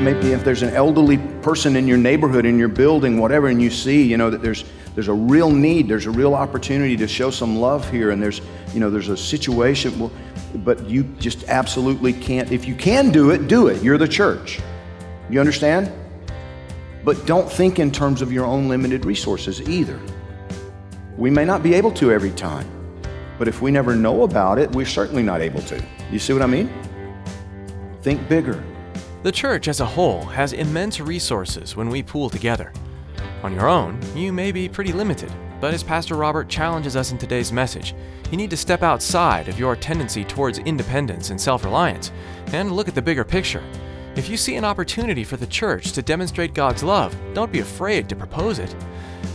Maybe if there's an elderly person in your neighborhood in your building whatever and you see you know that there's there's a real need there's a real opportunity to show some love here and there's you know there's a situation well, but you just absolutely can't if you can do it do it. You're the church. You understand? But don't think in terms of your own limited resources either. We may not be able to every time but if we never know about it we're certainly not able to. You see what i mean? Think bigger The church as a whole has immense resources when we pool together. On your own, you may be pretty limited, but as Pastor Robert challenges us in today's message, you need to step outside of your tendency towards independence and self reliance and look at the bigger picture. If you see an opportunity for the church to demonstrate God's love, don't be afraid to propose it.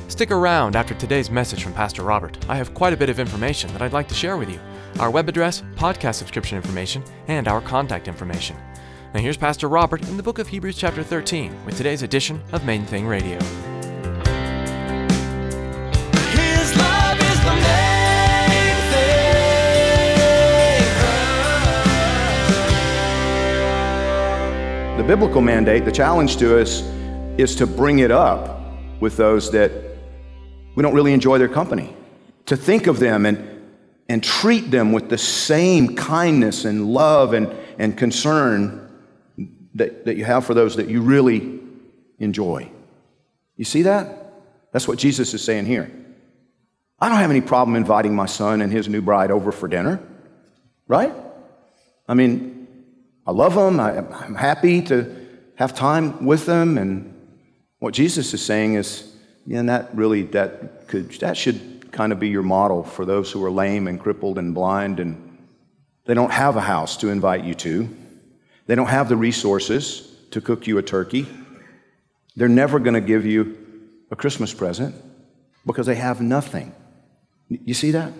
Stick around after today's message from Pastor Robert. I have quite a bit of information that I'd like to share with you our web address, podcast subscription information, and our contact information. Now, here's Pastor Robert in the book of Hebrews, chapter 13, with today's edition of Main Thing Radio. His love is the main thing. The biblical mandate, the challenge to us, is to bring it up with those that we don't really enjoy their company. To think of them and, and treat them with the same kindness and love and, and concern that, that you have for those that you really enjoy. You see that? That's what Jesus is saying here. I don't have any problem inviting my son and his new bride over for dinner, right? I mean, I love them. I, I'm happy to have time with them. And what Jesus is saying is, yeah, and that really that could that should kind of be your model for those who are lame and crippled and blind and they don't have a house to invite you to. They don't have the resources to cook you a turkey. They're never going to give you a Christmas present because they have nothing. You see that?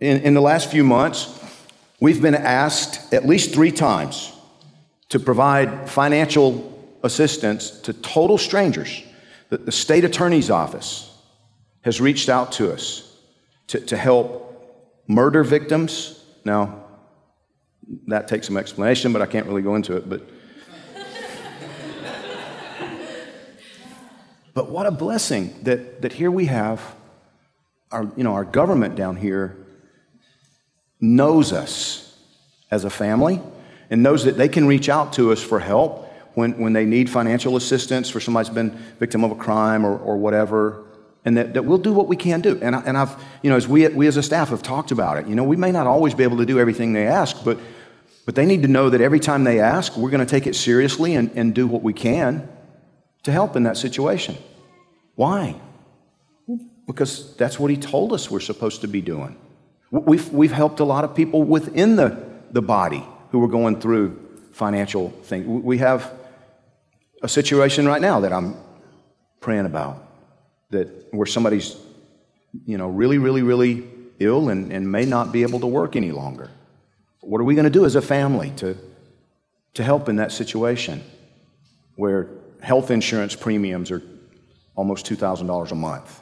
In, in the last few months, we've been asked at least three times to provide financial assistance to total strangers. The, the state attorney's office has reached out to us to, to help murder victims. Now, that takes some explanation, but I can't really go into it. But, but what a blessing that, that here we have our, you know, our government down here knows us as a family and knows that they can reach out to us for help when, when they need financial assistance for somebody who's been victim of a crime or, or whatever and that, that we'll do what we can do and, I, and i've you know as we, we as a staff have talked about it you know we may not always be able to do everything they ask but but they need to know that every time they ask we're going to take it seriously and, and do what we can to help in that situation why because that's what he told us we're supposed to be doing. We've, we've helped a lot of people within the, the body who are going through financial things. We have a situation right now that I'm praying about that where somebody's you know really really really ill and, and may not be able to work any longer what are we going to do as a family to, to help in that situation where health insurance premiums are almost $2000 a month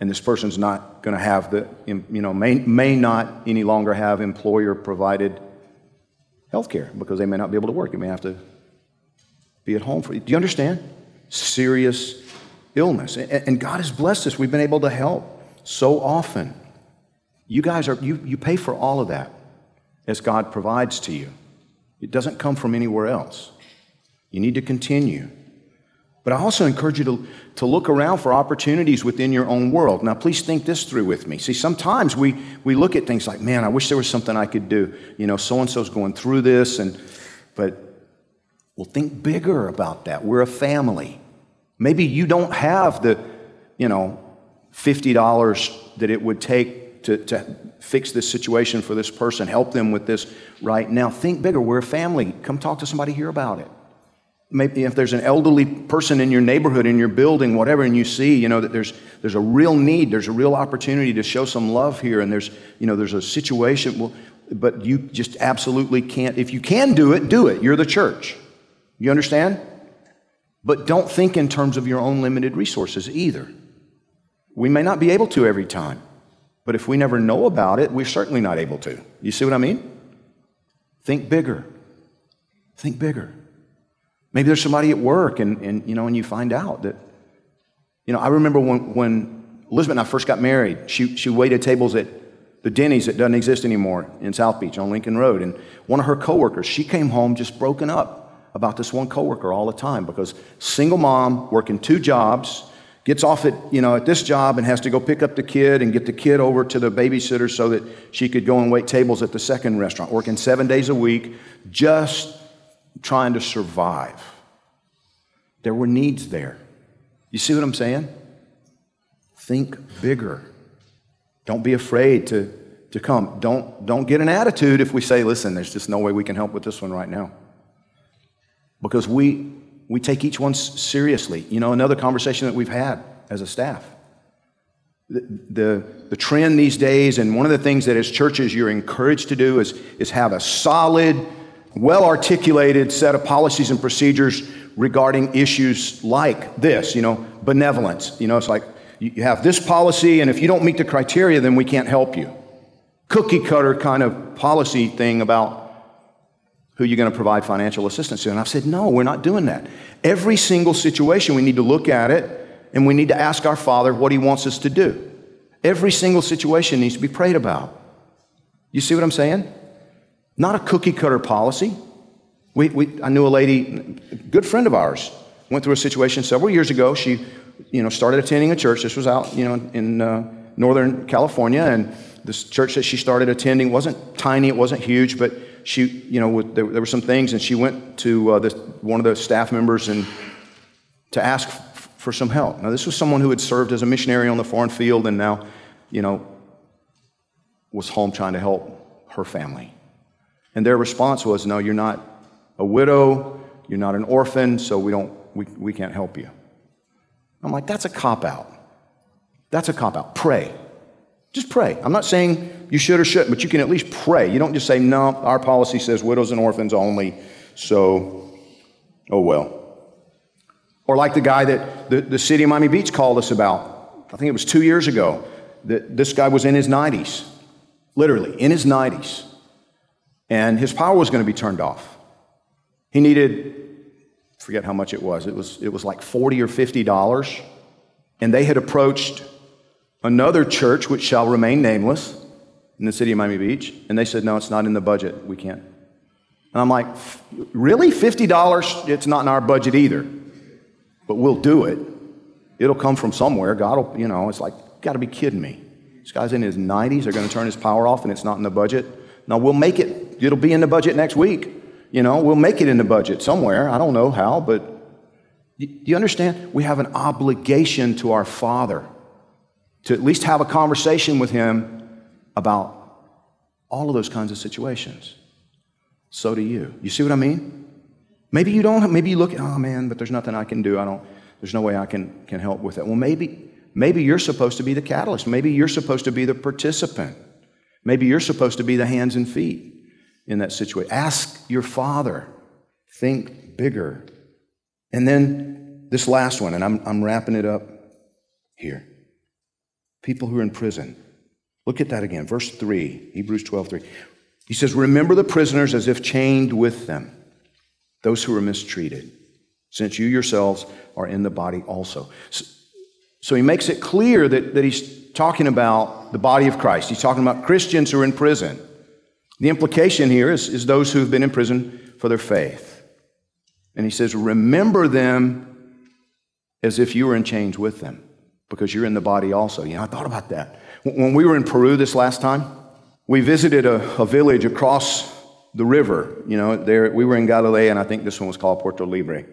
and this person's not going to have the, you know, may, may not any longer have employer provided health care because they may not be able to work. They may have to be at home for Do you understand? Serious illness. And, and God has blessed us. We've been able to help so often. You guys are, you, you pay for all of that as God provides to you. It doesn't come from anywhere else. You need to continue. But I also encourage you to, to look around for opportunities within your own world. Now, please think this through with me. See, sometimes we, we look at things like, man, I wish there was something I could do. You know, so and so's going through this, and But well, think bigger about that. We're a family. Maybe you don't have the, you know, $50 that it would take to, to fix this situation for this person, help them with this right now. Think bigger. We're a family. Come talk to somebody here about it. Maybe if there's an elderly person in your neighborhood, in your building, whatever, and you see, you know, that there's, there's a real need, there's a real opportunity to show some love here, and there's, you know, there's a situation, well, but you just absolutely can't. If you can do it, do it. You're the church. You understand? But don't think in terms of your own limited resources either. We may not be able to every time, but if we never know about it, we're certainly not able to. You see what I mean? Think bigger. Think bigger. Maybe there's somebody at work and, and you know, and you find out that, you know, I remember when, when Elizabeth and I first got married, she, she waited tables at the Denny's that doesn't exist anymore in South Beach on Lincoln Road. And one of her coworkers, she came home just broken up about this one coworker all the time because single mom working two jobs, gets off at, you know, at this job and has to go pick up the kid and get the kid over to the babysitter so that she could go and wait tables at the second restaurant, working seven days a week, just trying to survive. There were needs there. You see what I'm saying? Think bigger. Don't be afraid to, to come. Don't, don't get an attitude if we say, listen, there's just no way we can help with this one right now. Because we, we take each one seriously. You know, another conversation that we've had as a staff. The, the, the, trend these days, and one of the things that as churches you're encouraged to do is, is have a solid, well articulated set of policies and procedures regarding issues like this, you know, benevolence. You know, it's like you have this policy, and if you don't meet the criteria, then we can't help you. Cookie cutter kind of policy thing about who you're going to provide financial assistance to. And I've said, no, we're not doing that. Every single situation, we need to look at it and we need to ask our Father what He wants us to do. Every single situation needs to be prayed about. You see what I'm saying? Not a cookie cutter policy. We, we, I knew a lady, a good friend of ours, went through a situation several years ago. She, you know, started attending a church. This was out, you know, in uh, Northern California, and this church that she started attending wasn't tiny, it wasn't huge, but she, you know, there, were some things, and she went to uh, one of the staff members and to ask f- for some help. Now, this was someone who had served as a missionary on the foreign field and now, you know, was home trying to help her family. And their response was, No, you're not a widow, you're not an orphan, so we, don't, we, we can't help you. I'm like, That's a cop out. That's a cop out. Pray. Just pray. I'm not saying you should or shouldn't, but you can at least pray. You don't just say, no, our policy says widows and orphans only, so, oh well. Or like the guy that the, the city of Miami Beach called us about, I think it was two years ago, that this guy was in his 90s, literally in his 90s, and his power was going to be turned off. He needed, forget how much it was, it was, it was like 40 or $50, and they had approached another church which shall remain nameless in the city of Miami Beach. And they said, no, it's not in the budget. We can't. And I'm like, really? $50? It's not in our budget either. But we'll do it. It'll come from somewhere. God will, you know, it's like, got to be kidding me. This guy's in his 90s. They're going to turn his power off and it's not in the budget. No, we'll make it. It'll be in the budget next week. You know, we'll make it in the budget somewhere. I don't know how, but do you understand? We have an obligation to our Father to at least have a conversation with him about all of those kinds of situations. So do you. You see what I mean? Maybe you don't, maybe you look oh man, but there's nothing I can do. I don't, there's no way I can, can help with it. Well, maybe, maybe you're supposed to be the catalyst. Maybe you're supposed to be the participant. Maybe you're supposed to be the hands and feet in that situation. Ask your father. Think bigger. And then this last one, and I'm, I'm wrapping it up here people who are in prison. Look at that again, verse 3, Hebrews 12 3. He says, Remember the prisoners as if chained with them, those who were mistreated, since you yourselves are in the body also. So, so he makes it clear that, that he's talking about the body of Christ. He's talking about Christians who are in prison. The implication here is, is those who have been in prison for their faith. And he says, Remember them as if you were in chains with them because you're in the body also. You know, I thought about that. When we were in Peru this last time, we visited a, a village across the river. You know, there we were in Galilee, and I think this one was called Puerto Libre,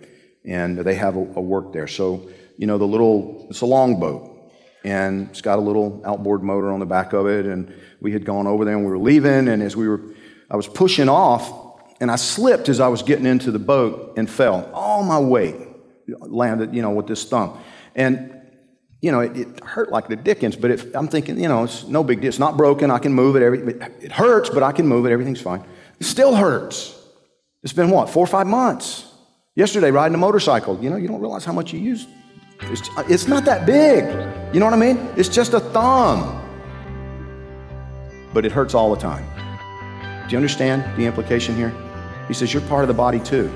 and they have a, a work there. So you know, the little it's a longboat, and it's got a little outboard motor on the back of it, and we had gone over there, and we were leaving, and as we were, I was pushing off, and I slipped as I was getting into the boat and fell. All my weight landed, you know, with this thumb, and you know, it, it, hurt like the Dickens, but I'm thinking, you know, it's no big deal. It's not broken. I can move it. Every, it hurts, but I can move it. Everything's fine. It still hurts. It's been what, four or five months? Yesterday, riding a motorcycle, you know, you don't realize how much you use. It's, it's not that big. You know what I mean? It's just a thumb. But it hurts all the time. Do you understand the implication here? He says, You're part of the body too.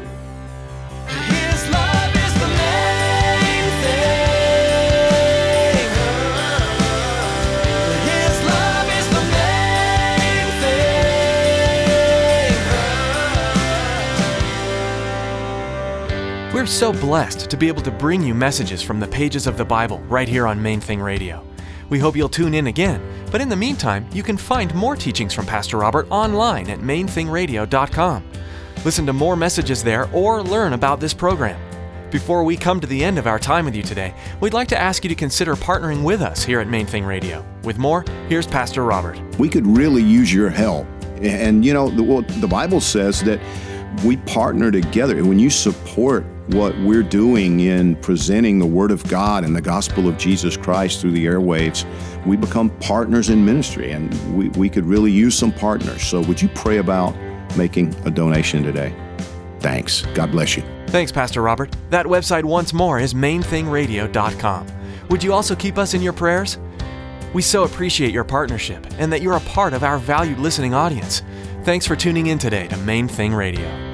We're so blessed to be able to bring you messages from the pages of the Bible right here on Main Thing Radio. We hope you'll tune in again, but in the meantime, you can find more teachings from Pastor Robert online at mainthingradio.com. Listen to more messages there or learn about this program. Before we come to the end of our time with you today, we'd like to ask you to consider partnering with us here at Main Thing Radio. With more, here's Pastor Robert. we could really use your help. And you know, the, well, the Bible says that we partner together. When you support what we're doing in presenting the Word of God and the gospel of Jesus Christ through the airwaves, we become partners in ministry, and we, we could really use some partners. So, would you pray about making a donation today? Thanks. God bless you. Thanks, Pastor Robert. That website once more is mainthingradio.com. Would you also keep us in your prayers? We so appreciate your partnership and that you're a part of our valued listening audience. Thanks for tuning in today to Main Thing Radio.